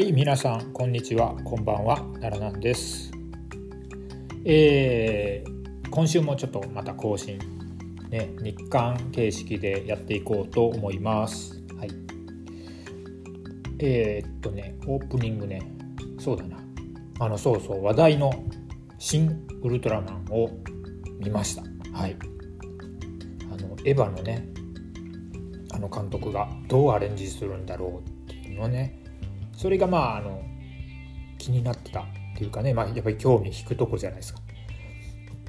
はい皆さんこんにちは。こんばんは。奈良なんです。えー、今週もちょっとまた更新ね日刊形式でやっていこうと思います。はい。えー、っとねオープニングね。そうだな。あのそうそう話題の「新ウルトラマン」を見ました。はい。あのエヴァのねあの監督がどうアレンジするんだろうっていうのねそれがまああの気になってたっていうかね、まあ、やっぱり興味引くとこじゃないですか。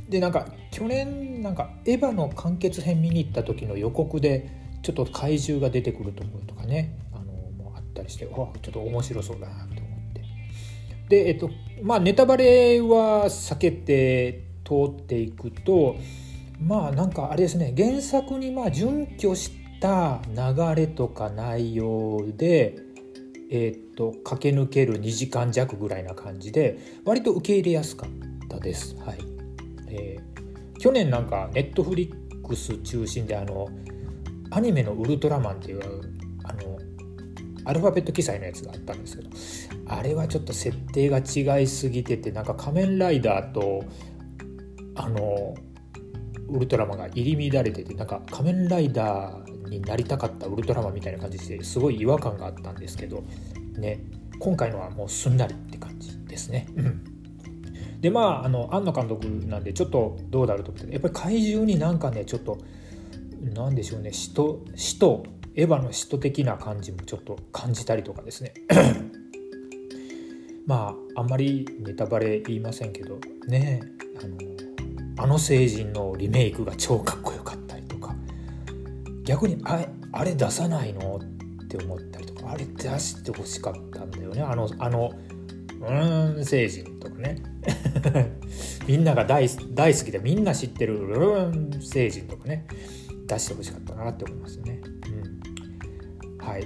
でなんか去年なんかエヴァの完結編見に行った時の予告でちょっと怪獣が出てくるところとかねあのもあったりしてちょっと面白そうだなと思ってでえっとまあネタバレは避けて通っていくとまあなんかあれですね原作にまあ準拠した流れとか内容でえー、っと駆け抜ける2時間弱ぐらいな感じで割と受け入れやすかったです。はいえー、去年なんかネットフリックス中心であのアニメの「ウルトラマン」っていうあのアルファベット記載のやつがあったんですけどあれはちょっと設定が違いすぎててなんか仮面ライダーとあのウルトラマンが入り乱れててなんか仮面ライダーになりたかったウルトラマンみたいな感じですごい違和感があったんですけどね今回のはもうすんなりって感じですね。でまああの庵野監督なんでちょっとどうだろうと思ってやっぱり怪獣になんかねちょっとなんでしょうね使徒使徒エヴァの使徒的な感じもちょっと感じたりとかですね。まああんまりネタバレ言いませんけどねあのあの星人のリメイクが超かっこよかった。逆にあれあれ出さないの？って思ったりとかあれ出してほしかったんだよね。あのあのうん星人とかね。みんなが大大好きでみんな知ってるうん星人とかね。出してほしかったなって思いますね。うん、はい。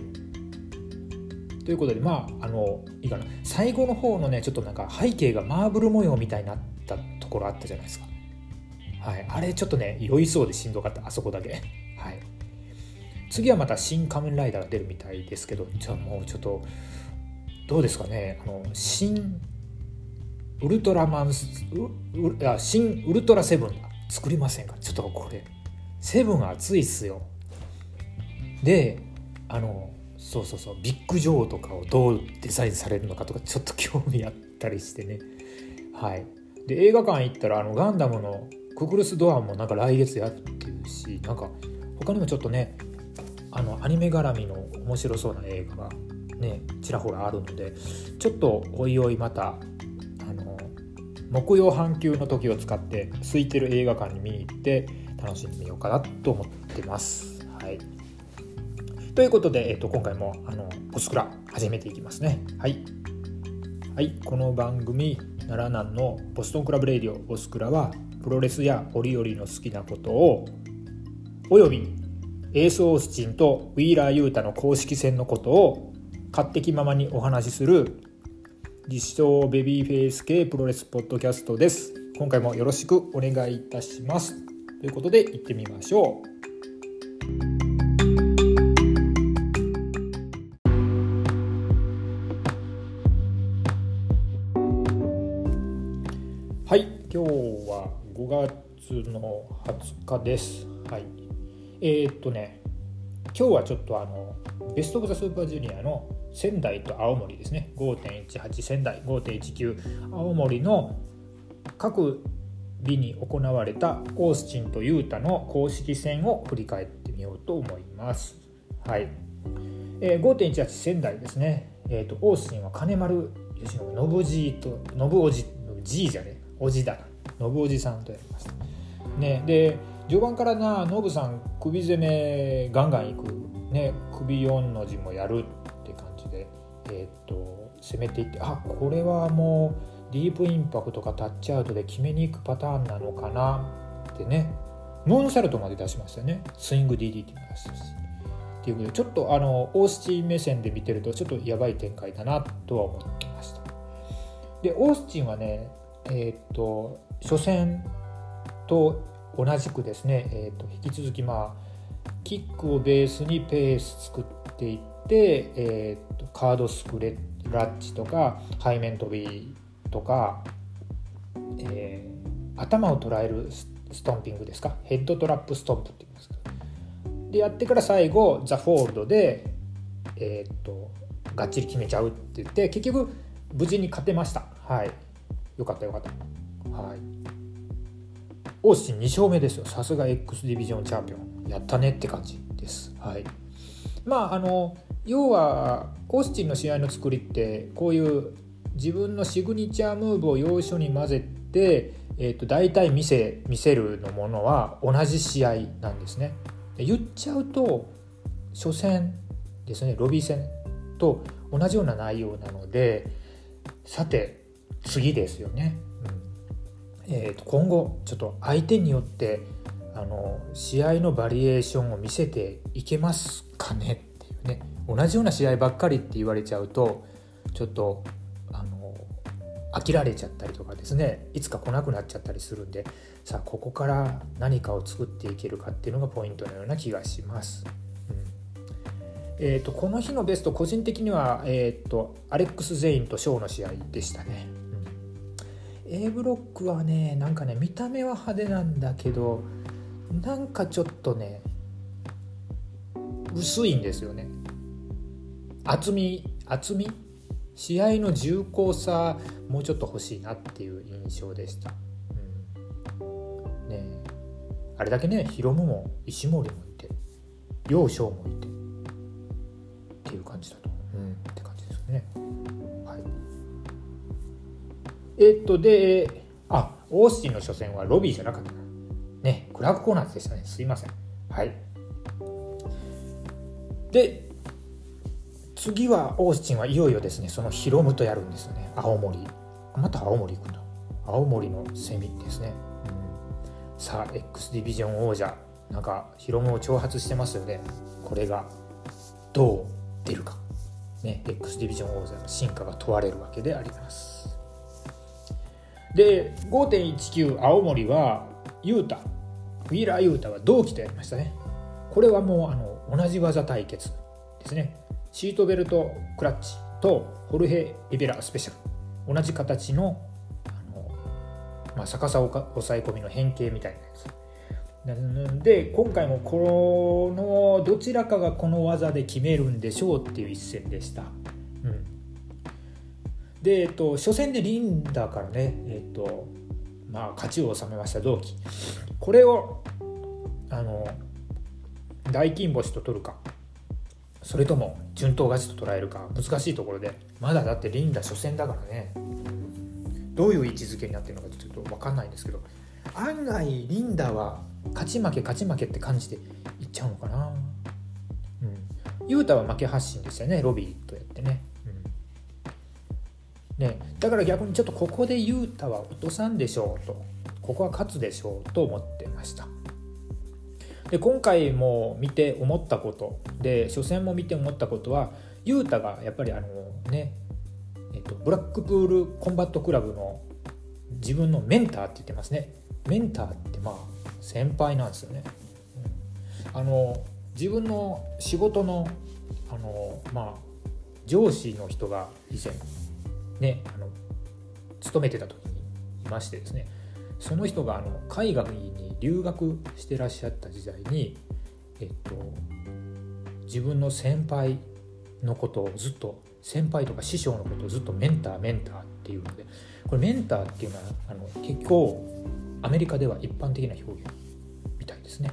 ということでまああのいいかな。最後の方のねちょっとなんか背景がマーブル模様みたいになったところあったじゃないですか。はい、あれちょっとね酔いそうでしんどかった。あそこだけ。次はまた新仮面ライダーが出るみたいですけどじゃあもうちょっとどうですかね。あの新ウルトラマンうあ新ウルトラセブン作りませんか？ちょっとこれセブン熱いっすよ。であのそうそうそうビッグ・ジョーとかをどうデザインされるのかとかちょっと興味あったりしてね。はい。で映画館行ったらあのガンダムのククルス・ドアもなんか来月やるっていうしなんか他にもちょっとねあのアニメ絡みの面白そうな映画がねちらほらあるのでちょっとおいおいまたあの木曜半休の時を使って空いてる映画館に見に行って楽しんでみようかなと思ってます。はい、ということで、えー、と今回もあのポスクラ始めていきますね。はい、はい、この番組奈良南のボストンクラブレディオボスクラはプロレスや折々の好きなことをおよびエース・オースチンとウィーラー・ユータの公式戦のことを勝手気ままにお話しする実証ベビーフェイス系プロレスポッドキャストです。今回もよろしくお願いいたします。ということで行ってみましょう。はい、今日は5月の20日です。はい。えー、っとね今日はちょっとあのベスト・オブ・ザ・スーパージュニアの仙台と青森ですね5.18仙台5.19青森の各日に行われたオースチンとユータの公式戦を振り返ってみようと思います。はい。えー、5.18仙台ですね。えっ、と、オースチンは金丸義信、信じと、信おじ、じいじゃね、おじだな。信おじさんとやりました。ね、で、序盤からなノブさん首攻めガンガンいく、ね、首4の字もやるって感じで、えー、っと攻めていってあこれはもうディープインパクトかタッチアウトで決めに行くパターンなのかなってね。ムーンサルトまで出しましたよね。スイング DDT も出したし。っていうことでちょっとあのオースチン目線で見てるとちょっとやばい展開だなとは思ってました。でオースチンはねえー、っと初戦と同じくですね、えーと、引き続きまあキックをベースにペース作っていって、えーと、カードスクレラッチとか背面飛びとか、えー、頭を捉えるストンピングですかヘッドトラップストンプって言いますか。でやってから最後ザ・フォールドでえー、っとがっちり決めちゃうって言って結局無事に勝てました。はい。よかったよかった。はい。オースティン2勝目ですよ。さすが X ディビジョンチャンピオン。やったねって感じです。はい。まああの要はオースティンの試合の作りってこういう自分のシグニチャームーブを要所に混ぜて、えー、と大体見せ見せるのものは同じ試合なんですね。で。言っちゃうと初戦ですね。ロビー戦と同じような内容なのでさて次ですよね。えー、と今後ちょっと相手によってあの試合のバリエーションを見せていけますかね？っていうね。同じような試合ばっかりって言われちゃうとちょっとあの飽きられちゃったりとかですね。いつか来なくなっちゃったりするんで。さあここから何かを作っていけるかっていうのがポイントのような気がします。うん。えーと、この日のベスト個人的には、えーと、アレックス・ゼインとショーの試合でしたね。A ブロックはねなんかね見た目は派手なんだけどなんかちょっとね薄いんですよね。厚み厚み？試合の重厚さもうちょっと欲しいなっていう印象でした、うん、ねあれだけねヒロムも石森もいて楊翔もいてっていう感じだと、うん、って感じですよね。え、っとであオースティンの初戦はロビーじゃなかったねクラークコーナーズでしたね。すいません。はい。で次はオースチンはいよいよですね。そのヒロムとやるんですよね。青森。また青森行くんだ。青森のセミですね、うん、さあ X ディビジョン王者。なんかヒロムを挑発してますよね。これがどう出るか。ね X ディビジョン王者の進化が問われるわけであります。で5.19青森はユータウィーラー・ユータは同期とやりましたね。これはもうあの同じ技対決ですね。シートベルトクラッチとホルヘ・リベラスペシャル。同じ形のあの、まあ、逆さを抑え込みの変形みたいなやつ。で今回もこのどちらかがこの技で決めるんでしょうっていう一戦でした。で、えっと、初戦でリンダからね、えっとまあ、勝ちを収めました同期。これをあの大金星と取るかそれとも順当勝ちと捉えるか難しいところでまだだってリンダ初戦だからね。どういう位置づけになってるのかちょっと分かんないんですけど案外リンダは勝ち負け勝ち負けって感じでいっちゃうのかな。うん。雄太は負け発進でしたねロビーとやってね,、ねだから逆にちょっとここでユータは落とさんでしょうとここは勝つでしょうと思ってました。で今回も見て思ったことで初戦も見て思ったことはユータがやっぱりあのね、えっと、ブラックプールコンバットクラブの自分のメンターって言ってますね。メンターってまあ先輩なんですよね、うん、あの自分の仕事のあのまあ上司の人が以前ねあの勤めてた時にいましてですねその人があの海外に留学してらっしゃった時代に、えっと、自分の先輩のことをずっと先輩とか師匠のことをずっとメンターメンターっていうのでこれメンターっていうのはあの結構アメリカでは一般的な表現みたいですね。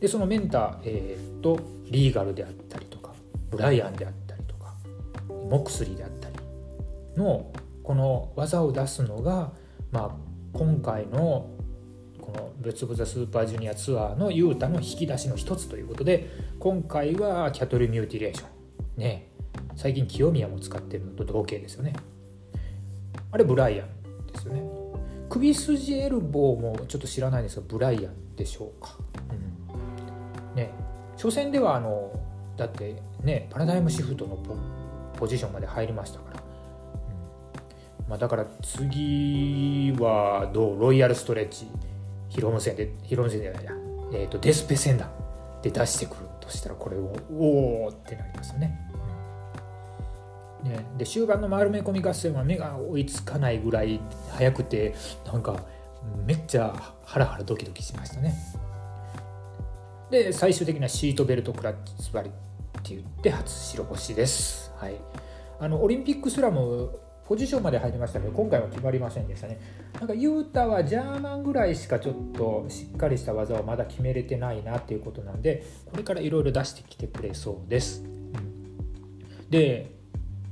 でそのメンター、えー、っとリーガルであったりとかブライアンであったりとかモクスリーであったりのこの技を出すのが、まあ、今回のこの「別ブ・ザ・スーパージュニアツアー」のユータの引き出しの一つということで今回はキャトルミューティレーション。ね。最近清宮も使ってるのと同型ですよね。あれブライアンですよね。首筋エルボーもちょっと知らないんですがブライアンでしょうか、うん、ね。初戦ではあのだってねパラダイムシフトのポジションまで入りましたから。まあ、だから次はどう？ロイヤルストレッチ。ヒロム戦でヒロ戦じゃないや、えーと、デスペ戦だで出してくるとしたらこれをおおってなりますよね、ね、で終盤の丸め込み合戦は目が追いつかないぐらい速くてなんかめっちゃハラハラドキドキしましたね。で最終的なシートベルトクラッチ座りって言って初白星です、はい、あのオリンピックスラムポジションまで入りましたけど今回は決まりませんでしたね。なんかユータはジャーマンぐらいしかちょっとしっかりした技をまだ決めれてないなっていうことなんでこれからいろいろ出してきてくれそうです、うん、で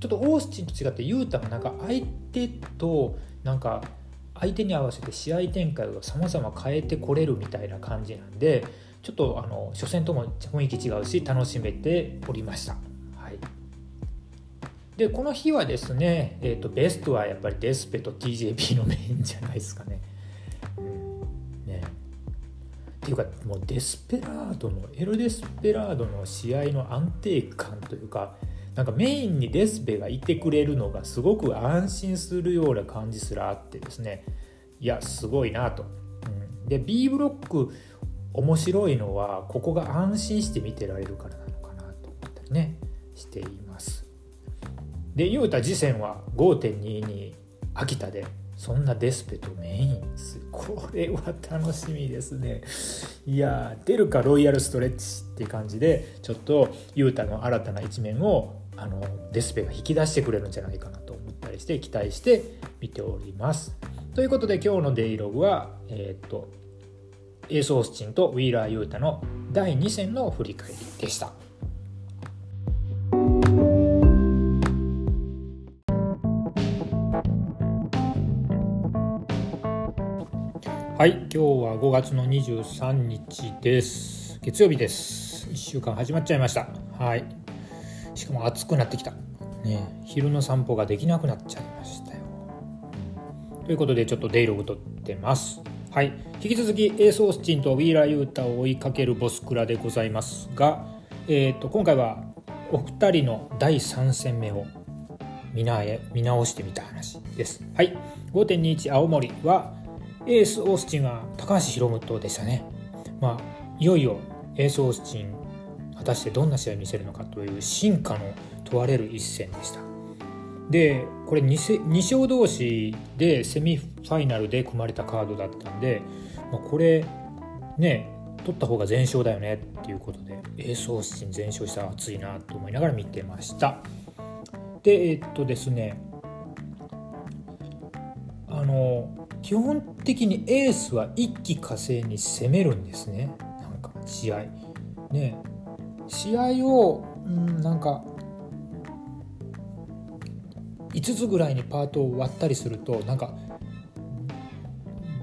ちょっとオースチンと違ってユータがなんか相手となんか相手に合わせて試合展開を様々変えてこれるみたいな感じなんでちょっとあの初戦とも雰囲気違うし楽しめておりました。はい、でこの日はですね、えーと、ベストはやっぱりデスペと TJP のメインじゃないですかね。ねっていうかもうデスペラードのエル・デスペラードの試合の安定感というかなんかメインにデスペがいてくれるのがすごく安心するような感じすらあってですねいやすごいなと。うん、で B ブロック面白いのはここが安心して見てられるからなのかなと思ったりねしています。で雄太次戦は5.22秋田でそんなデスペとメインこれは楽しみですねいや出るかロイヤルストレッチっていう感じでちょっと雄太の新たな一面をあのデスペが引き出してくれるんじゃないかなと思ったりして期待して見ております。ということで今日のデイログは、えー、っとエース・オースチンとウィーラー・ユータの第2戦の振り返りでした。はい今日は5月の23日です。月曜日です。1週間始まっちゃいました。はい。しかも暑くなってきた。ね昼の散歩ができなくなっちゃいましたよ。ということでちょっとデイログ撮ってます。はい。引き続きエース・オースチンとウィーラー・ユータを追いかけるボスクラでございますが、えーと、今回はお二人の第3戦目を見直してみた話です。はい。5.21青森はエース・オースチンは高橋宏夢とでしたね。まあ、いよいよエース・オースチン果たしてどんな試合を見せるのかという進化の問われる一戦でした。でこれ 2, 2勝同士でセミファイナルで組まれたカードだったんで、まあ、これね取った方が全勝だよねっていうことでエース・オースチン全勝したら熱いなと思いながら見てました。でえっとですねあの基本的にエースは一気火星に攻めるんですね。なんか試合。ね。試合をうんなんか5つぐらいにパートを割ったりするとなんか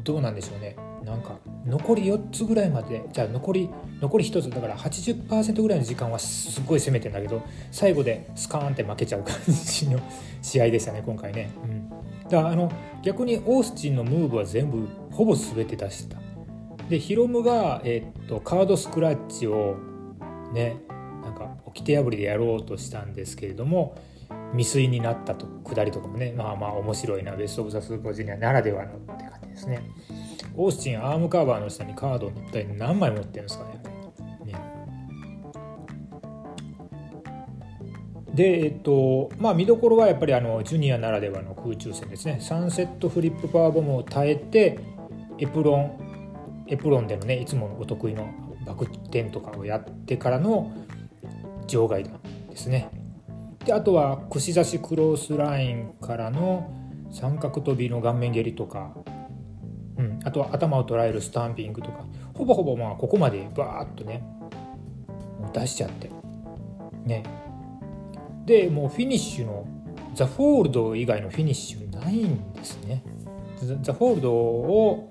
どうなんでしょうね。なんか残り4つぐらいまでじゃあ残り残り1つ。だから80%ぐらいの時間はすごい攻めてんだけど最後でスカーンって負けちゃう感じの試合でしたね今回ね。うん。だからあの逆にオースチンのムーブは全部ほぼ全て出してた。でヒロムが、えー、っとカードスクラッチをねなんか掟破りでやろうとしたんですけれども未遂になったと。下りとかもねまあまあ面白いな。ベスト・オブ・ザ・スーパージュニアならではのって感じですね。オースチンアームカバーの下にカードを一体何枚持ってるんですかね。で、えっとまあ、見どころはやっぱりあのジュニアならではの空中戦ですね。サンセットフリップパワーボムを耐えてエプロンエプロンでのねいつものお得意のバク転とかをやってからの場外弾ですね。であとは串刺しクロースラインからの三角跳びの顔面蹴りとか、うん、あとは頭を捉えるスタンピングとかほぼほぼまあここまでバーッとね出しちゃってね。でもうフィニッシュのザ・フォールド以外のフィニッシュないんですね。ザ・フォールドを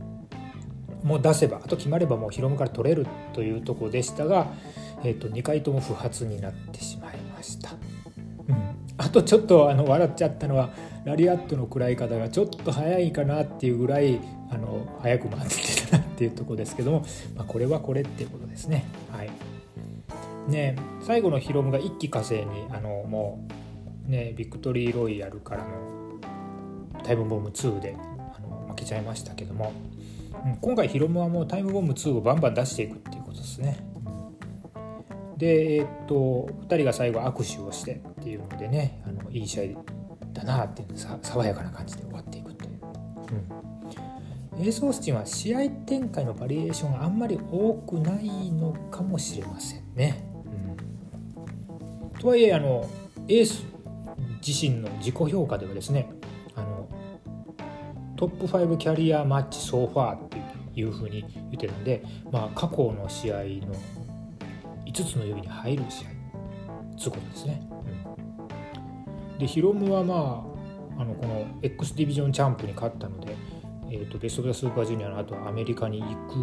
もう出せばあと決まればもうヒロムから取れるというとこでしたが、えー、と2回とも不発になってしまいました。うん、あとちょっとあの笑っちゃったのはラリアットの食らい方がちょっと早いかなっていうぐらいあの早く回ってたなっていうとこですけども、まあ、これはこれっていうことですね。はいね最後のヒロムが一気火星にあのもうねビクトリーロイヤルからのタイムボム2であの負けちゃいましたけども、うん、今回ヒロムはもうタイムボム2をバンバン出していくっていうことですね。でえー、っと2人が最後握手をしてっていうのでねあのいい試合だなっていうさ爽やかな感じで終わっていくっていう。うん、エース・オースティンは試合展開のバリエーションがあんまり多くないのかもしれませんね。とはいえあのエース自身の自己評価ではですねあのトップ5キャリアマッチソーファーっていうふうに言ってるんで、まあ、過去の試合の5つの指に入る試合つうことですね。うん、でヒロムはまああのこの X ディビジョンチャンプに勝ったので、えーと、ベスト・オブ・スーパージュニアの後はアメリカに行く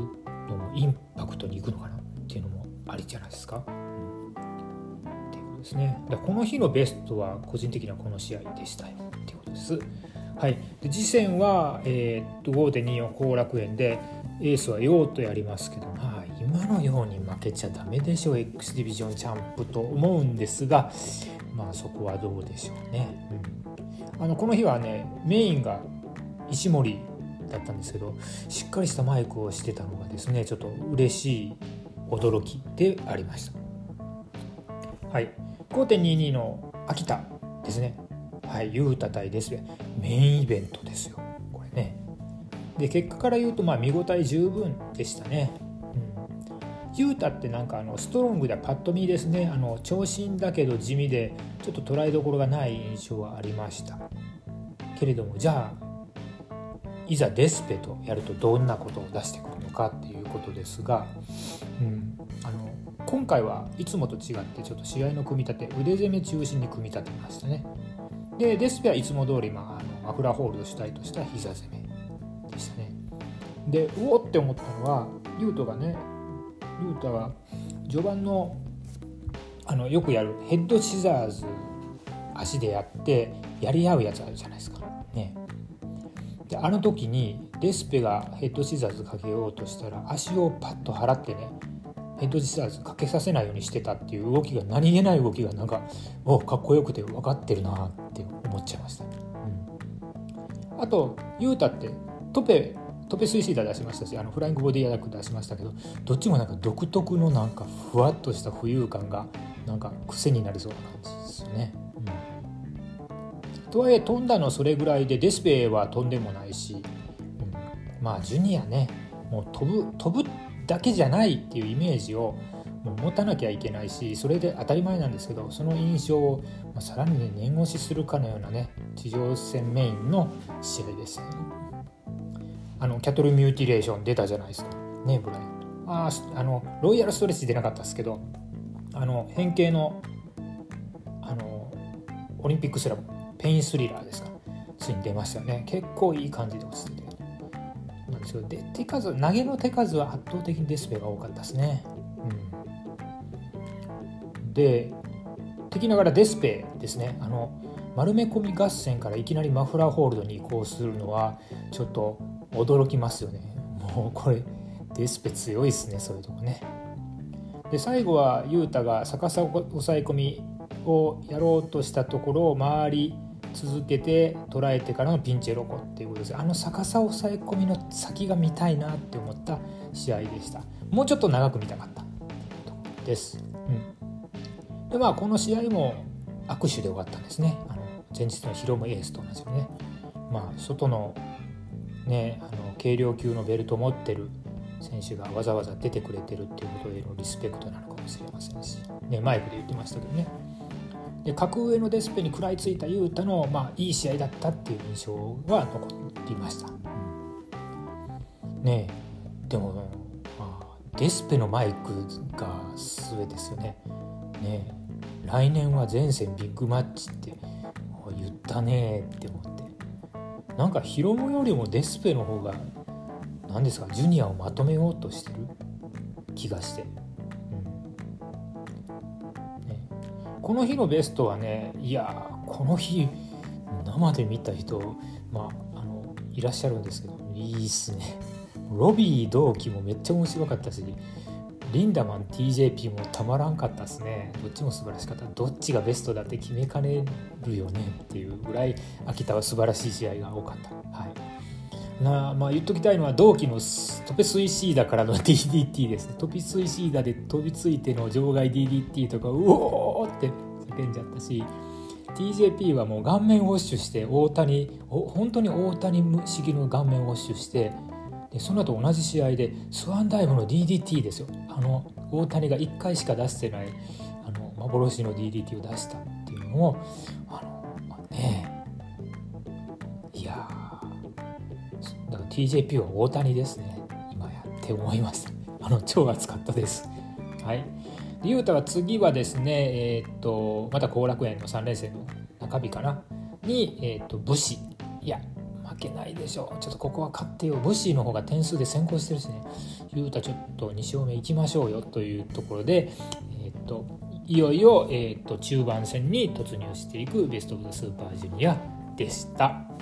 のもインパクトに行くのかなっていうのもありじゃないですか。ですね。でこの日のベストは個人的にはこの試合でしたよっていうことです。はい、で次戦は、えー、と5.24後楽園でエースは用とやりますけどまあ今のように負けちゃダメでしょう X ディビジョンチャンプと思うんですがまあそこはどうでしょうね。うん、あのこの日はねメインが石森だったんですけどしっかりしたマイクをしてたのがですねちょっと嬉しい驚きでありました。はい5.22の秋田ですね。はい雄太対です。ねメインイベントですよ。これね。で結果から言うとまあ見応え十分でしたね。うん、ユータってなんかあのストロングではパッと見ですね。あの長身だけど地味でちょっと捉えどころがない印象はありました。けれどもじゃあいざデスペとやるとどんなことを出してくるのかっていうことですが、うん、あの今回はいつもと違ってちょっと試合の組み立て腕攻め中心に組み立てましたね。でデスペはいつも通り、まあ、あのマフラホールド主体とした膝攻めでしたね。でうおって思ったのはリュートがねリュートが序盤のあのよくやるヘッドシザーズ足でやってやり合うやつあるじゃないですか。ね。であの時にデスペがヘッドシザーズかけようとしたら足をパッと払ってねヘッドシザーズかけさせないようにしてたっていう動きが何気ない動きがなんかおかっこよくて分かってるなって思っちゃいました、うん、あとユータってトペトペスイシーダー出しましたしあのフライングボディアタック出しましたけどどっちもなんか独特のなんかふわっとした浮遊感がなんか癖になりそうな感じですよね。うん、とはいえ飛んだのそれぐらいでデスペは飛んでもないし、うん、まあジュニアねもう飛ぶ飛ぶだけじゃないっていうイメージを持たなきゃいけないしそれで当たり前なんですけどその印象をさらにね念押しするかのようなね地上戦メインの試合でしたね。あのキャトルミューティレーション出たじゃないですか。ねブライアンああのロイヤルストレッチ出なかったですけどあの変形のあのオリンピックスラムペインスリラーですか。ついに出ましたよね。結構いい感じで落ちてて。なんですけどで手数投げの手数は圧倒的にデスペが多かったですね、うん、で敵ながらデスペですね。あの丸め込み合戦からいきなりマフラーホールドに移行するのはちょっと驚きますよね。もうこれデスペ強いですねそういうとこね。で最後は雄太が逆さ抑え込みをやろうとしたところを回り続けて捉えてからのピンチェロコっていうことですあの逆さ抑え込みの先が見たいなって思った試合でした。もうちょっと長く見たかった。です、うん、でまあこの試合も握手で終わったんですね。あの前日のヒロムエースと同じよね。まあ外のね、あの軽量級のベルトを持ってる選手がわざわざ出てくれてるっていうことへのリスペクトなのかもしれませんし、ね、マイクで言ってましたけどね。で格上のデスペに食らいついた雄太の、まあ、いい試合だったっていう印象は残りました、ねでも、まあ、デスペのマイクが全ですよね。ね来年は前線ビッグマッチって言ったねって思って。なんかヒロムよりもデスペの方が何ですかジュニアをまとめようとしてる気がして、この日のベストはねいやこの日生で見た人まああのいらっしゃるんですけどいいっすね。ロビー同期もめっちゃ面白かったしリンダマン TJP もたまらんかったですね。どっちも素晴らしかった。どっちがベストだって決めかねるよねっていうぐらい秋田は素晴らしい試合が多かった、はい、なまあ言っときたいのは同期のトペスイシーダからの DDT ですね。トピスイシーダで飛びついての場外 DDT とかうおーって叫んじゃったし TJP はもう顔面ウォッシュして大谷本当に大谷茂の顔面ウォッシュしてでその後同じ試合でスワンダイブの DDT ですよ。あの大谷が1回しか出してないあの幻の DDT を出したっていうのをあのねいやだから TJP は大谷ですね。今やって思います。あの超熱かったです。はい。雄太は次はですね、えー、っとまた後楽園の3連戦の中日かな？に、えー、っと武士。いや負けないでしょう。ちょっとここは勝ってよ。武士の方が点数で先行してるしね。雄太ちょっと2勝目いきましょうよというところで、えー、っといよいよ、えー、っと中盤戦に突入していくベスト・オブ・ザ・スーパージュニアでした。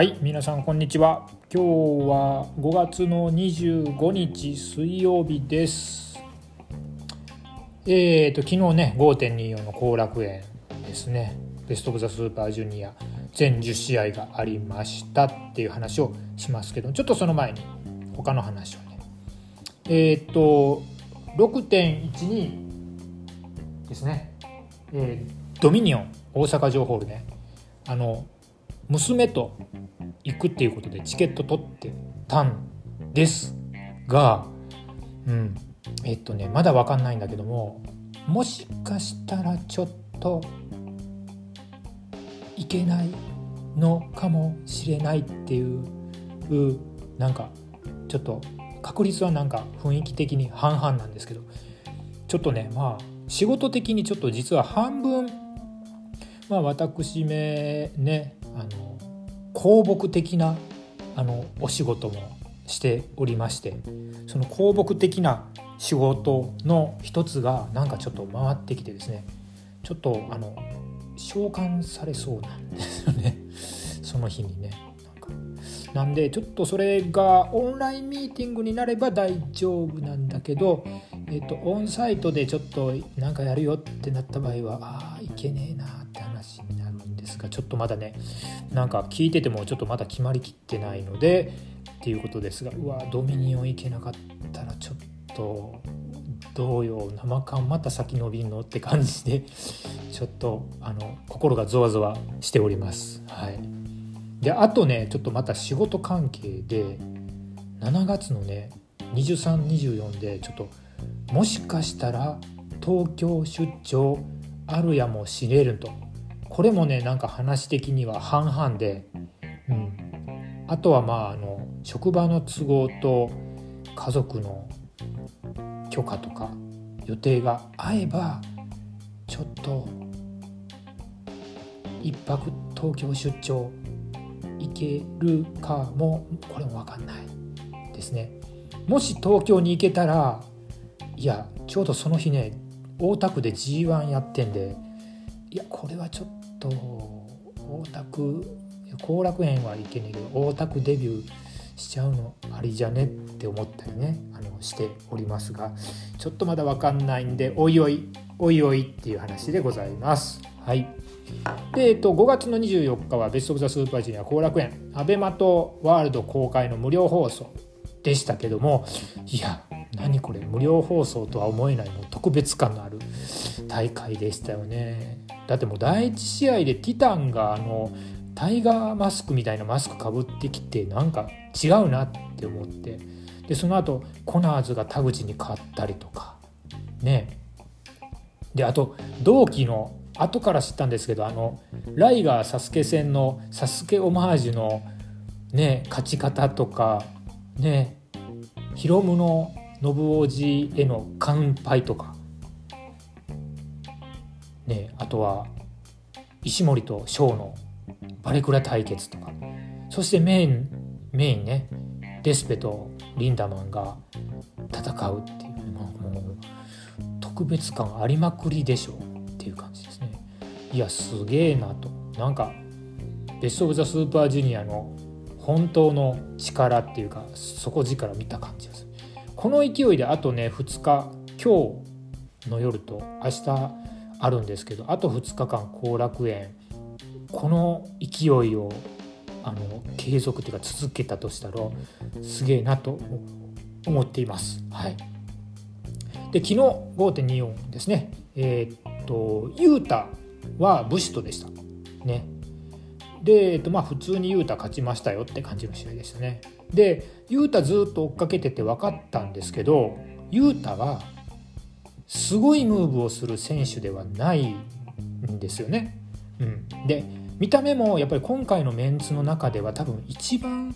はい皆さんこんにちは。今日は5月の25日水曜日です。えーと昨日ね5.24の後楽園ですね。ベスト・オブ・ザ・スーパージュニア全10試合がありましたっていう話をしますけどちょっとその前に他の話をね。えっ、ー、と6.12ですね、えー、ドミニオン大阪城ホールね。あの娘と行くっていうことでチケット取ってたんですがうん。えっとねまだ分かんないんだけどももしかしたらちょっといけないのかもしれないっていうなんかちょっと確率はなんか雰囲気的に半々なんですけどちょっとねまあ仕事的にちょっと実は半分まあ私めねあの公木的なあのお仕事もしておりましてその公木的な仕事の一つがなんかちょっと回ってきてですねちょっとあの召喚されそうなんですよね。その日にねなんでちょっとそれがオンラインミーティングになれば大丈夫なんだけど、えっと、オンサイトでちょっとなんかやるよってなった場合はああいけねえなって話にがちょっとまだねなんか聞いててもちょっとまだ決まりきってないのでっていうことですがうわドミニオン行けなかったらちょっとどうよ生感また先伸びんのって感じで ちょっとあの心がゾワゾワしております。はい。であとねちょっとまた仕事関係で7月のね2324でちょっともしかしたら東京出張あるやもしれると。これもねなんか話的には半々で、うん、あとはまああの職場の都合と家族の許可とか予定が合えばちょっと一泊東京出張行けるかもこれも分かんないですね。もし東京に行けたらいやちょうどその日ね大田区で G1 やってんでいやこれはちょっと大田区後楽園は行けねえけど大田区デビューしちゃうのありじゃねって思ったりねあのしておりますがちょっとまだ分かんないんでおいおいおいおいっていう話でございます。はい。で、えっと、5月の24日はベスト・オブ・ザ・スーパージュニア後楽園。アベマとワールド公開の無料放送でしたけどもいや何これ無料放送とは思えないもう特別感のある大会でしたよね。だってもう第1試合でティタンがあのタイガーマスクみたいなマスクかぶってきてなんか違うなって思ってでその後コナーズが田口に勝ったりとかね。であと同期の後から知ったんですけどあのライガーサスケ戦のサスケオマージュのね勝ち方とかね。ヒロムの信王子への乾杯とか。ねあとは石森と翔のバレクラ対決とか。そしてメインメインねデスペとリンダマンが戦うっていうもう特別感ありまくりでしょうっていう感じですね。いやすげえなと。なんかベスト・オブ・ザ・スーパージュニアの本当の力っていうか底力見た感じですこの勢いであとね2日今日の夜と明日あるんですけどあと2日間後楽園この勢いをあの継続っていうか続けたとしたらすげえなと思っています。はい、で昨日5.24ですねえー、っと雄太はブシトでした。ね。で、えっと、まあ普通に雄太勝ちましたよって感じの試合でしたね。で雄太ずっと追っかけてて分かったんですけど雄太はすごいムーブをする選手ではないんですよね。うん、で見た目もやっぱり今回のメンツの中では多分一番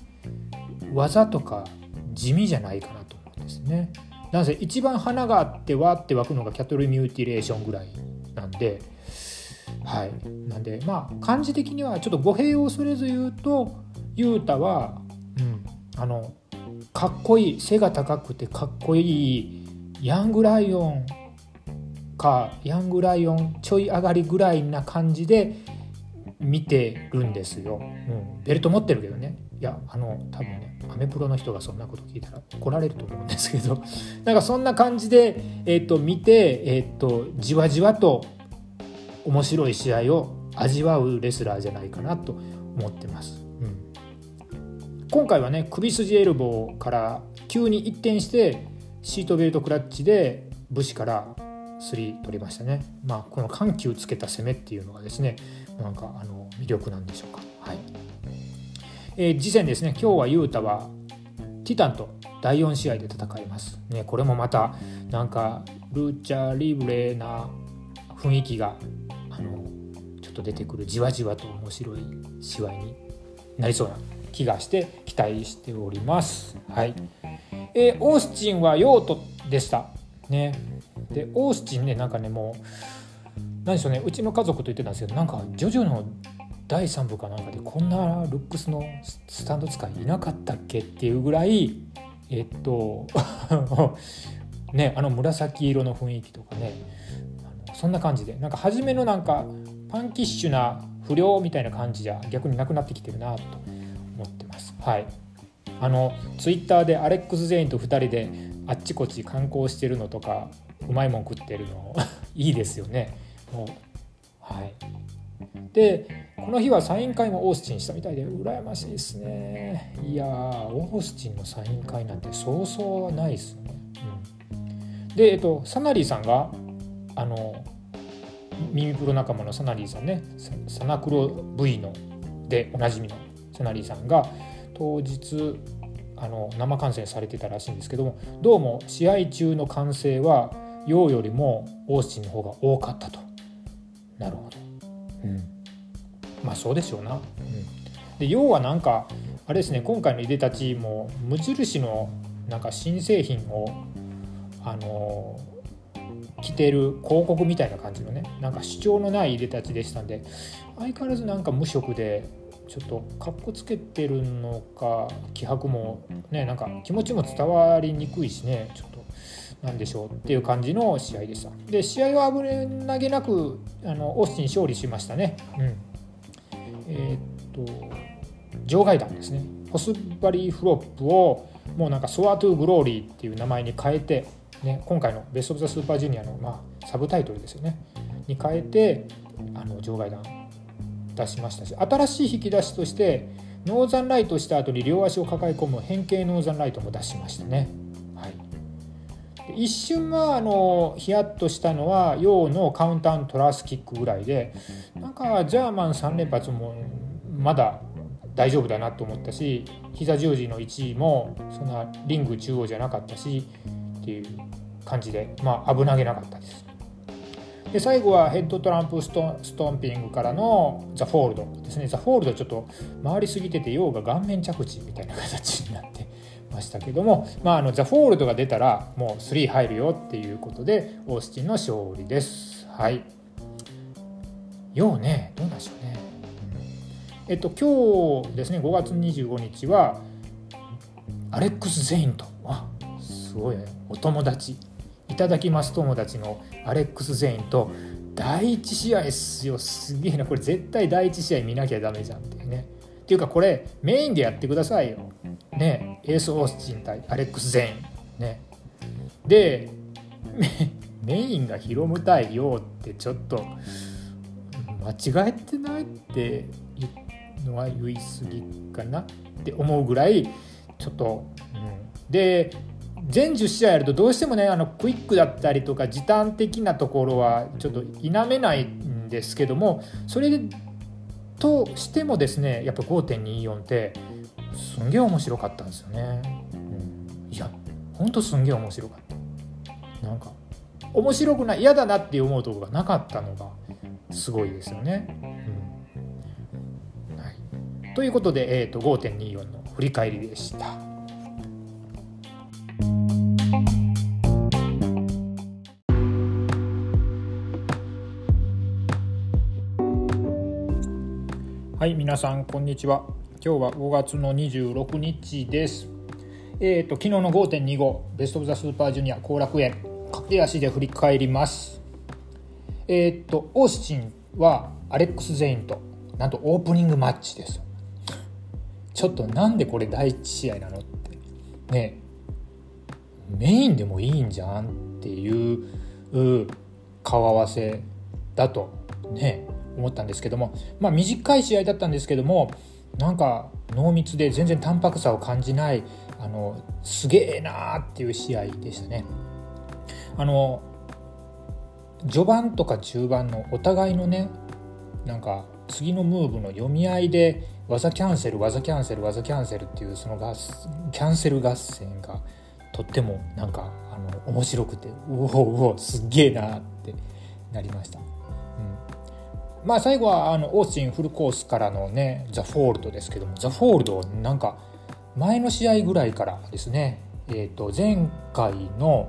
技とか地味じゃないかなと思うんですね。なぜ一番花があってわって湧くのがキャトルミューティレーションぐらいなんではいなんでまあ漢字的にはちょっと語弊を恐れず言うと雄太は、うん、あのかっこいい背が高くてかっこいいヤングライオンかヤングライオンちょい上がりぐらいな感じで見てるんですよ、うん、ベルト持ってるけどね。いやあの多分ねアメプロの人がそんなこと聞いたら怒られると思うんですけど。なんかそんな感じで、えーと、見て、えーと、じわじわと面白い試合を味わうレスラーじゃないかなと思ってます。うん、今回はね首筋エルボーから急に一転してシートベルトクラッチで武士から3取りましたね。まあこの緩急つけた攻めっていうのがですねなんかあの魅力なんでしょうか。はいえー、次戦ですね今日は雄太はティタンと第4試合で戦います。ね、これもまたなんかルーチャーリブレな雰囲気があのちょっと出てくるじわじわと面白い試合になりそうな気がして期待しております。はい。えー、オースチンは用途でした。ね。でオースチンねなんかねもう何でしょうねうちの家族と言ってたんですけどなんかジョジョの第3部かなんかでこんなルックスのスタンド使いいなかったっけっていうぐらいえっと ねあの紫色の雰囲気とかねあのそんな感じでなんか初めのなんかパンキッシュな不良みたいな感じじゃ逆になくなってきてるなと思ってます。はいあのツイッターでアレックス・ゼインと2人であっちこっち観光してるのとかうまいもん食ってるの。いいですよね。もう。はい。でこの日はサイン会もオースチンしたみたいで羨ましいですね。いやオースチンのサイン会なんてそうそうないですね、うん、でえっとサナリーさんがあの耳プロ仲間のサナリーさんね。サナクロ V のでおなじみのサナリーさんが当日あの生観戦されてたらしいんですけどもどうも試合中の歓声は陽よりもオースチンの方が多かったと。なるほど。うん。まあそうでしょうな、うん、で要はなんかあれですね今回のいでたちも無印のなんか新製品をあの着てる広告みたいな感じのねなんか主張のないいでたちでしたんで相変わらずなんか無色でちょっとかっこつけてるのか気迫もねなんか気持ちも伝わりにくいしねちょっとなんでしょうっていう感じの試合でした。で試合は危なげなくあのオースティン勝利しましたね。うん。えー、っと場外弾ですね。ホスバリーフロップをもうなんか Soar to Glory っていう名前に変えて、ね、今回のベスト・オブ・ザ・スーパージュニアの、まあ、サブタイトルですよね。に変えてあの場外弾出しましたし新しい引き出しとしてノーザンライトした後に両足を抱え込む変形ノーザンライトも出しましたね。一瞬はあのヒヤッとしたのはヨーのカウンターのトラスキックぐらいでなんかジャーマン3連発もまだ大丈夫だなと思ったし膝十字の位置もそんなリング中央じゃなかったしっていう感じでまあ危なげなかったです。で最後はヘッドトラップスト、ストンピングからのザ・フォールドですねザ・フォールドちょっと回りすぎててヨーが顔面着地みたいな形になってましたけども、まあ、あのザ・フォールドが出たらもう3入るよっていうことでオースティンの勝利です。はい。ようね。どうなんでしょうね、うん、えっと今日ですね5月25日はアレックス・ゼインと。わすごいね。お友達。いただきます友達のアレックス・ゼインと第1試合っすよ。すげえな。これ絶対第1試合見なきゃダメじゃんっていうね。っていうかこれメインでやってくださいよ。ね。エース・オースチン対アレックス・ゼインね。でメインがヒロム対ヨウってちょっと間違えてないっていうのは言い過ぎかなって思うぐらいちょっと、うん、で全10試合やるとどうしてもねあのクイックだったりとか時短的なところはちょっと否めないんですけどもそれとしてもですねやっぱ5.24ってすんげえ面白かったんですよね。うん、いやほんとすんげえ面白かった。なんか面白くない嫌だなって思うとこがなかったのがすごいですよね。うんはい、ということで、えーと、5.24の振り返りでした。はい、皆さんこんにちは。今日は5月の26日です。えっ、ー、と昨日の5.25ベストオブザスーパージュニア後楽園駆け足で振り返ります。えっ、とオースチンはアレックス・ゼインとなんとオープニングマッチですちょっとなんでこれ第1試合なのってねメインでもいいんじゃんっていう顔合わせだとね思ったんですけどもまあ短い試合だったんですけどもなんか濃密で全然淡白さを感じないあのすげえなーっていう試合でしたね。あの序盤とか中盤のお互いのねなんか次のムーブの読み合いで技キャンセル技キャンセル技キャンセルっていうその合キャンセル合戦がとってもなんかあの面白くてうおうおすっげえなってなりました。まあ最後はあのオースティンフルコースからのねザ・フォールドですけどもザ・フォールドなんか前の試合ぐらいからですねえっ、ー、と前回の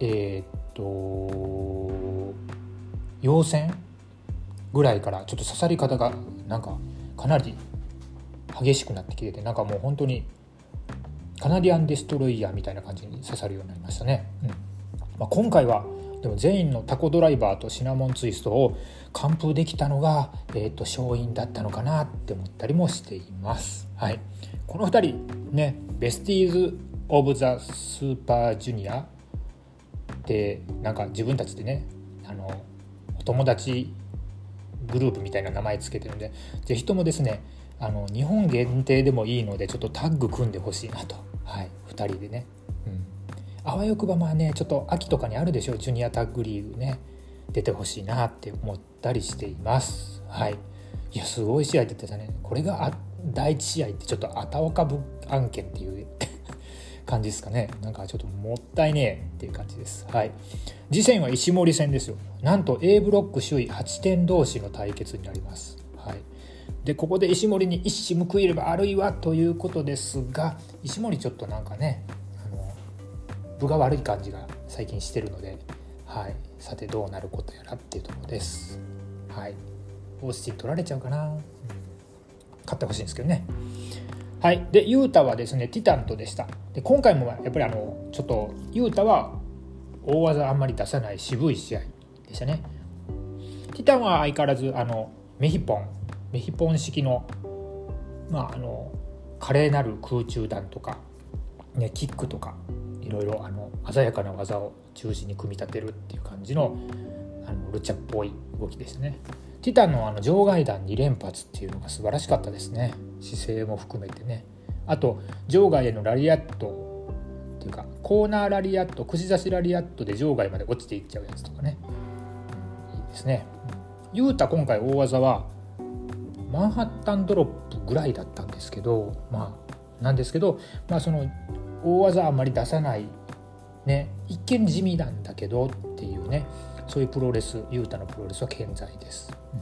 えっ、とヨー戦ぐらいからちょっと刺さり方がなんかかなり激しくなってきててなんかもう本当にカナディアンデストロイヤーみたいな感じに刺さるようになりましたね。うんまあ、今回はでもゼインのタコドライバーとシナモンツイストを完封できたのが、えーと、勝因だったのかなって思ったりもしています。はい、この2人ねベスティーズ・オブ・ザ・スーパージュニアってなんか自分たちでねあのお友達グループみたいな名前つけてるんで是非ともですねあの日本限定でもいいのでちょっとタッグ組んでほしいなと、はい、2人でね。あわよくばまあねちょっと秋とかにあるでしょう。ジュニアタッグリーグね。出てほしいなって思ったりしています。はい。いやすごい試合出てたね。これが第一試合ってちょっとあたおかぶ案件っていう 感じですかね。なんかちょっともったいねえっていう感じです。はい。次戦は石森戦ですよ。なんと A ブロック首位8点同士の対決になります。はい。でここで石森に一矢報いればあるいはということですが石森ちょっとなんかね分が悪い感じが最近してるので、はい、さてどうなることやらっていうところです。はい、オースティン取られちゃうかな、うん、勝ってほしいんですけどね。はい、でユータはですねティタンとでした。で今回もやっぱりあのちょっとユータは大技あんまり出さない渋い試合でしたね。ティタンは相変わらずあのメヒポン。メヒポン式のまああの華麗なる空中弾とか、ね、キックとかいろいろあの鮮やかな技を中心に組み立てるっていう感じのあのルチャっぽい動きですね。ティタンのあの場外弾2連発っていうのが素晴らしかったですね。姿勢も含めてね。あと場外へのラリアットっていうかコーナーラリアット串刺しラリアットで場外まで落ちていっちゃうやつとかね、うん、いいですね、うん、ユータ今回大技はマンハッタンドロップぐらいだったんですけどまあなんですけどまあその大技あんまり出さない、ね、一見地味なんだけどっていうね。そういうプロレス雄太のプロレスは健在です。う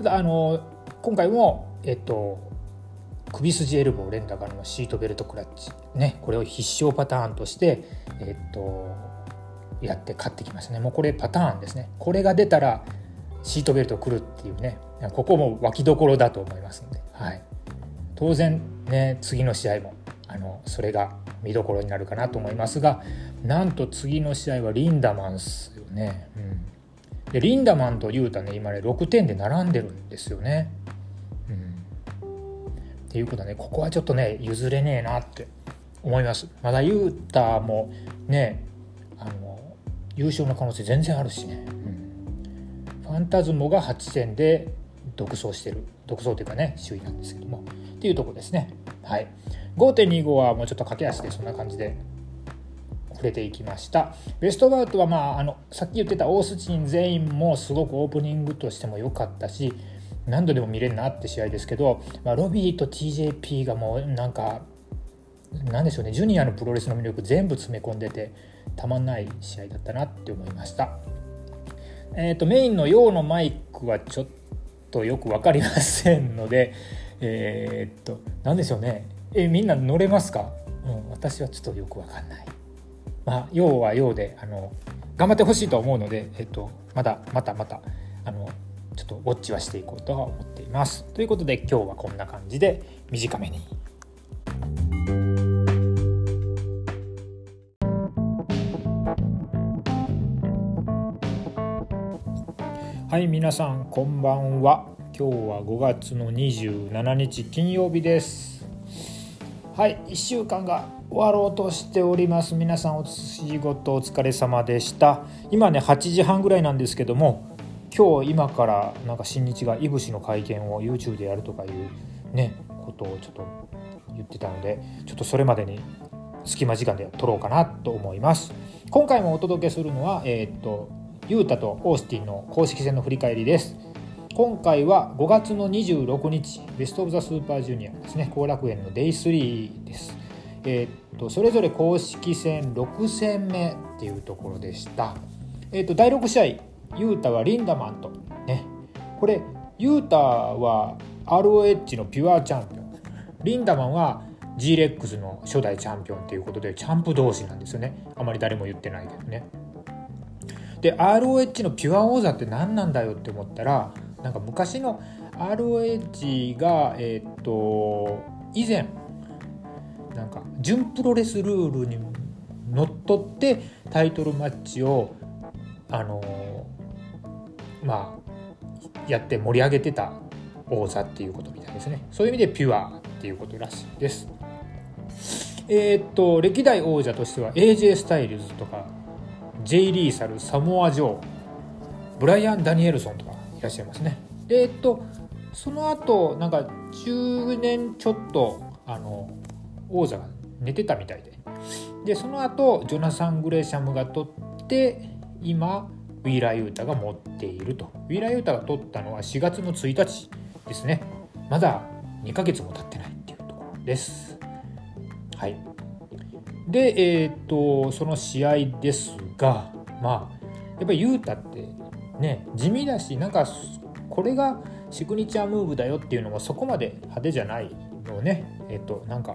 ん、ただあの今回もえっと首筋エルボー連打からのシートベルトクラッチね。これを必勝パターンとしてえっとやって勝ってきましたね。もうこれパターンですね。これが出たらシートベルトくるっていうね。ここも脇どころだと思いますので、はい、当然ね次の試合もあのそれが見どころになるかなと思いますがなんと次の試合はリンダマンスよね、うん、でリンダマンとユータね今ね6点で並んでるんですよね、うん、っていうことはねここはちょっとね譲れねえなって思います。まだ雄太もねあの優勝の可能性全然あるしね、うん、ファンタズモが8戦で独走してる。独走というかね首位なんですけども。っていうとこですね。はい。5.25はもうちょっと駆け足でそんな感じで触れていきました。ベストバウトはまああのさっき言ってたオースチン全員もすごくオープニングとしても良かったし何度でも見れるなって試合ですけど、まあ、ロビーと TJP がもうなんかなんでしょうねジュニアのプロレスの魅力全部詰め込んでてたまんない試合だったなって思いました。えーと、メインの陽のマイクはちょっとよく分かりませんのでえー、っと何でしょうねえみんな乗れますか、うん、私はちょっとよく分かんない。まあ陽は陽であの頑張ってほしいと思うので、えっと、まだまたまたあのちょっとウォッチはしていこうとは思っています。ということで今日はこんな感じで短めに。はい皆さんこんばんは今日は5月の27日金曜日です。はい1週間が終わろうとしております。皆さんお仕事お疲れ様でした。今ね8時半ぐらいなんですけども今日今からなんか新日がいぶしの会見を YouTube でやるとかいうねことをちょっと言ってたのでちょっとそれまでに隙間時間で撮ろうかなと思います。今回もお届けするのはえー、っとユータとオースティンの公式戦の振り返りです。今回は5月の26日ベスト・オブ・ザ・スーパージュニアですね。後楽園の Day3 です。えー、っとそれぞれ公式戦6戦目っていうところでした。えー、っと第6試合ユータはリンダマンとね。これユータは ROH のピュアチャンピオン。リンダマンは G レックスの初代チャンピオンということでチャンプ同士なんですよね。あまり誰も言ってないけどね。で ROH のピュア王座って何なんだよって思ったらなんか昔の ROH がえっ、と以前なんか準プロレスルールにのっとってタイトルマッチをあのまあやって盛り上げてた王座っていうことみたいですね。そういう意味でピュアっていうことらしいです。えー、っと歴代王者としては AJ スタイルズとかジェイ・リーサルサモア・ジョーブライアン・ダニエルソンとかいらっしゃいますね。でえっとその後なんか10年ちょっとあの王座が寝てたみたいで。でその後ジョナサン・グレーシャムが取って今ウィーラー・ユータが持っていると。ウィーラー・ユータが取ったのは4月の1日ですね。まだ2ヶ月も経ってないっていうところです。はい。でえっ、とその試合ですがまあやっぱり雄太ってね地味だしなんかこれがシグニチャームーブだよっていうのもそこまで派手じゃないのをね。えっ、となんか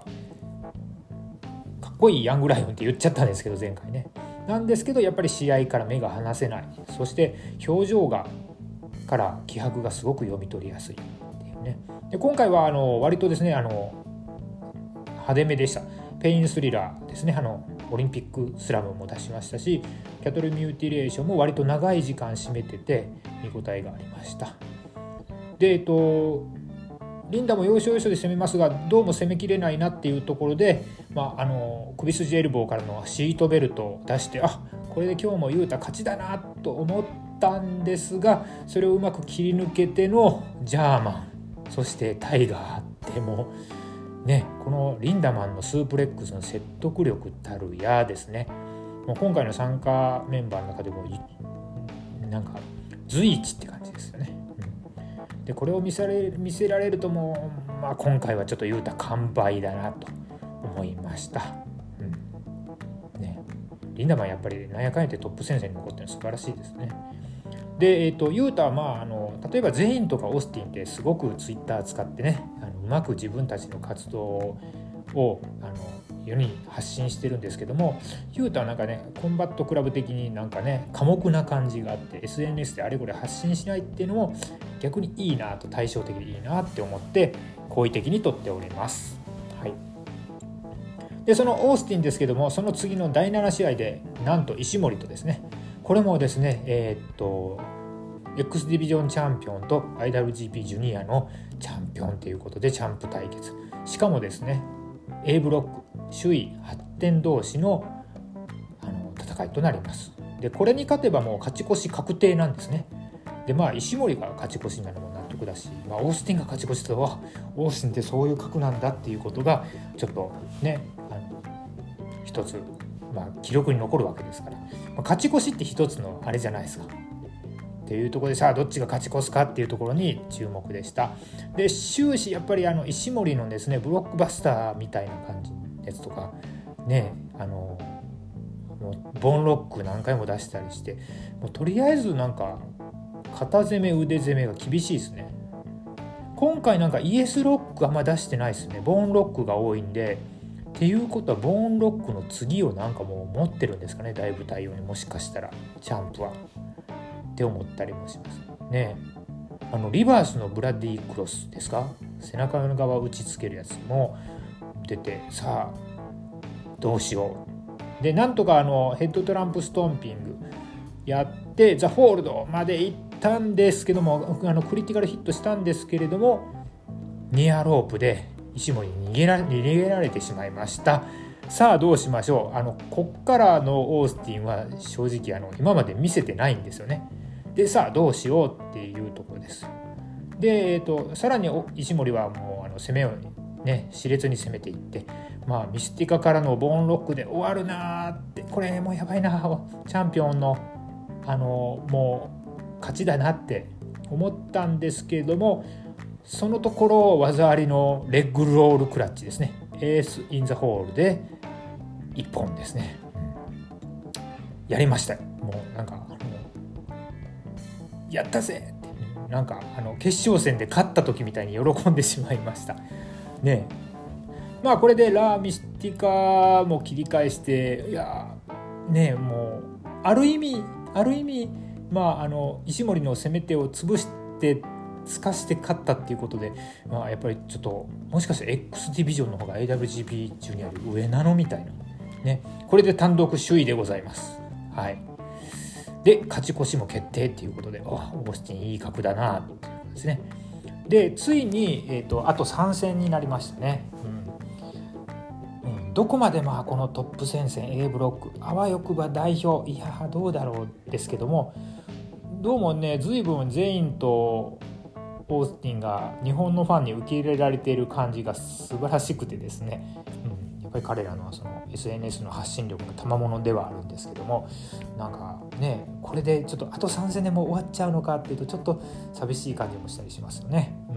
かっこいいヤングライオンって言っちゃったんですけど前回ね。なんですけどやっぱり試合から目が離せない。そして表情がから気迫がすごく読み取りやすいっていうね。で今回はあの割とですねあの派手めでした。ペインスリラーですね。あのオリンピックスラムも出しましたしキャトルミューティレーションも割と長い時間締めてて見応えがありました。でえっとリンダも要所要所で攻めますがどうも攻めきれないなっていうところで、まあ、あの首筋エルボーからのシートベルトを出してあこれで今日もユータ勝ちだなと思ったんですがそれをうまく切り抜けてのジャーマンそしてタイガーってもうね、このリンダマンのスープレックスの説得力たるやですねもう今回の参加メンバーの中でもなんか随一って感じですよね。うん、でこれを見せられ見せられるともう、まあ、今回はちょっと言うた完売だなと思いました。うんね、リンダマンやっぱりなんやかんやってトップ戦線に残ってるの素晴らしいですね。で、えーと、ユータはまああの例えばゼインとかオースティンってすごくツイッター使ってねあのうまく自分たちの活動をあの世に発信してるんですけどもユータはなんかねコンバットクラブ的になんかね寡黙な感じがあって SNS であれこれ発信しないっていうのも逆にいいなと対照的でいいなって思って好意的にとっております。はいでそのオースティンですけどもその次の第7試合でなんと石森とですねこれもですねえー、っと X ディビジョンチャンピオンと IWGP ジュニアのチャンピオンということでチャンプ対決。しかもですね A ブロック首位発展同士のあの戦いとなります。でこれに勝てばもう勝ち越し確定なんですね。でまあ石森が勝ち越しになるのも納得だし、まあ、オースティンが勝ち越しとはオースティンってそういう格なんだっていうことがちょっとねあの一つ、まあ、記録に残るわけですから、まあ、勝ち越しって一つのあれじゃないですか。っていうところでさあどっちが勝ち越すかっていうところに注目でした。で終始やっぱりあの石森のですねブロックバスターみたいな感じのやつとかねあのもうボンロック何回も出したりしてもうとりあえずなんか肩攻め腕攻めが厳しいですね。今回なんかイエスロックあんま出してないですね。ボンロックが多いんでっていうことはボーンロックの次をなんかもう持ってるんですかね。だいぶ対応にもしかしたら。チャンプは。って思ったりもします。ね。あのリバースのブラディクロスですか？背中側打ちつけるやつも出てさあどうしよう。でなんとかあのヘッドトランプストンピングやってザ・フォールドまで行ったんですけどもあのクリティカルヒットしたんですけれどもニアロープで石森に逃げら逃げられてしまいました。さあどうしましょう。あのこっからのオースティンは正直あの今まで見せてないんですよね。でさあどうしようっていうところです。で、えーと、さらに石森はもうあの攻めをね熾烈に攻めていってまあミスティカからのボーンロックで終わるなーってこれもうやばいなチャンピオンのあのもう勝ちだなって思ったんですけれどもそのところ技ありのレッグロールクラッチですね。エース・イン・ザ・ホールで1本ですね、やりましたもうなんかやったぜ。ってなんかあの決勝戦で勝った時みたいに喜んでしまいました。ね。まあこれでラー・ミスティカも切り返していやねもうある意味ある意味まああの石森の攻め手を潰して透かして勝ったっていうことで、まあ、やっぱりちょっともしかして X ディビジョンの方が AWGP 中にある上なのみたいな。ね。これで単独首位でございます。はい。で勝ち越しも決定っていうことであオースティンいい格だなっていうことですね。でついに、えーと、あと3戦になりましたね、うん。うん、どこまでまあこのトップ戦線 A ブロックあわよくば代表いやどうだろうですけどもどうもね随分全員とオースティンが日本のファンに受け入れられている感じが素晴らしくてですね、うん、やっぱり彼らのその SNS の発信力の賜物ではあるんですけども。なんかねこれでちょっとあと3戦でも終わっちゃうのかっていうとちょっと寂しい感じもしたりしますよね。うん。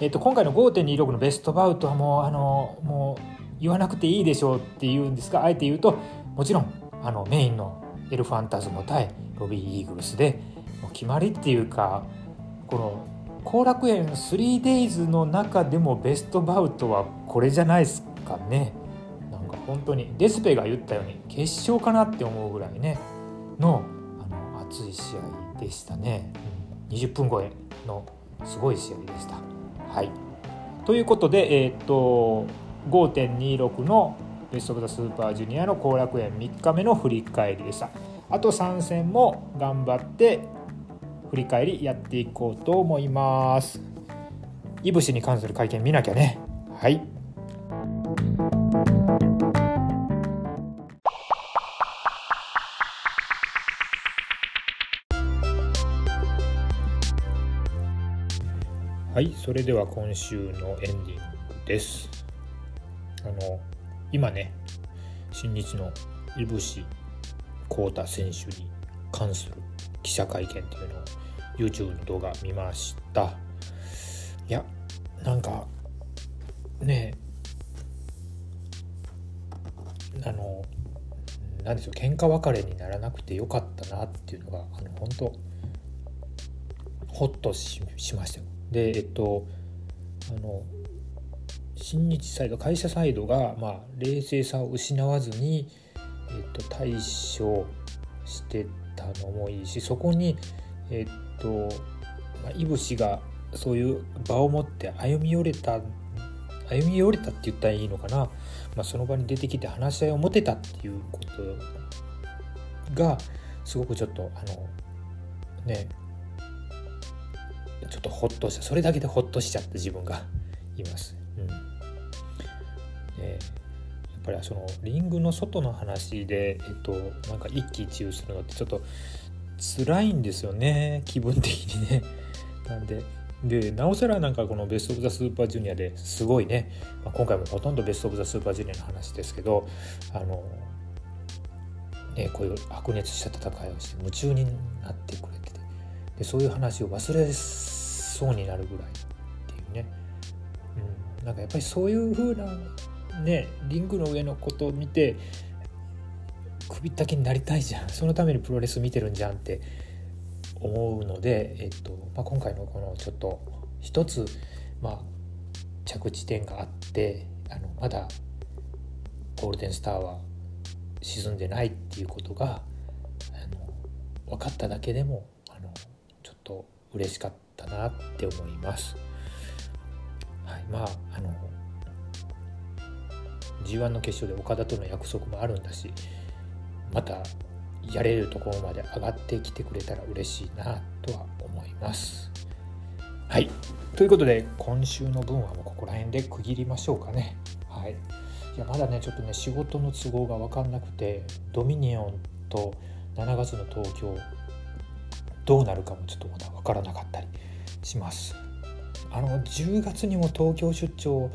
えーと、今回の5.26のベストバウトはもうあのもう言わなくていいでしょうって言うんですがあえて言うともちろんあのメインのエルファンタズム対ロビー・イーグルスでもう決まりっていうかこの後楽園 3days の中でもベストバウトはこれじゃないですかねなんか。本当にデスペが言ったように決勝かなって思うぐらいねのあの熱い試合でしたね、うん、20分超えのすごい試合でした。はいということで、えー、っと5.26のベスト・オブ・ザ・スーパージュニアの後楽園3日目の振り返りでした。あと3戦も頑張って振り返りやっていこうと思います。いぶしに関する会見見なきゃね。はい。はいそれでは今週のエンディングですあの今ね新日のいぶし浩太選手に関する記者会見っていうのを YouTube の動画見ました。いやなんかねあの何でしょう喧嘩別れにならなくてよかったなっていうのがあの本当ホッとしましたよ。でえっとあの新日サイド会社サイドが、まあ、冷静さを失わずに、えっと、対処してたのもいいしそこにえっと、まあ、いぶしがそういう場を持って歩み寄れた歩み寄れたって言ったらいいのかな、まあ、その場に出てきて話し合いを持てたっていうことがすごくちょっとあのねちょっとほっとした。それだけでほっとしちゃった自分がいます。うん。え、やっぱりそのリングの外の話で、えっと、なんか一喜一憂するのってちょっと辛いんですよね気分的にね。なんででなおさらなんかこのベスト・オブ・ザ・スーパージュニアですごいね、まあ、今回もほとんどベスト・オブ・ザ・スーパージュニアの話ですけどあの、ね、こういう白熱した戦いをして夢中になってくれててでそういう話を忘れそうになるぐらいっていうね、うん、なんかやっぱりそういう風なねリングの上のことを見て首ったけになりたいじゃんそのためにプロレス見てるんじゃんって思うので、えっとまあ、今回のこのちょっと一つ、まあ、着地点があってあのまだゴールデンスターは沈んでないっていうことがあの分かっただけでもあのちょっと嬉しかったなって思います。はい、まああの G1 の決勝で岡田との約束もあるんだしまたやれるところまで上がってきてくれたら嬉しいなとは思います。はい。ということで、今週の分はもうここら辺で区切りましょうかね。はい。いや、まだね、ちょっとね、仕事の都合が分かんなくて、ドミニオンと7月の東京、どうなるかもちょっとまだ分からなかったりします。あの、10月にも東京出張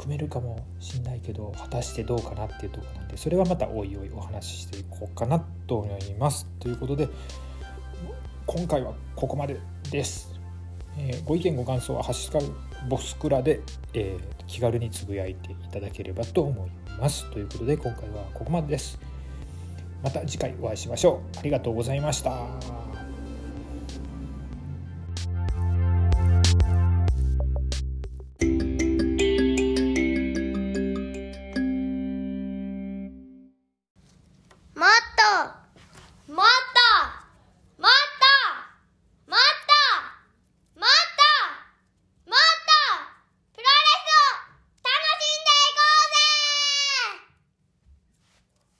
組めるかもしんないけど果たしてどうかなっていうとこなんでそれはまたおいおいお話ししていこうかなと思います。ということで今回はここまでです、えー、ご意見ご感想は「ハッシュタグボスクラで」えー、気軽につぶやいていただければと思います。ということで今回はここまでです。また次回お会いしましょう。ありがとうございました。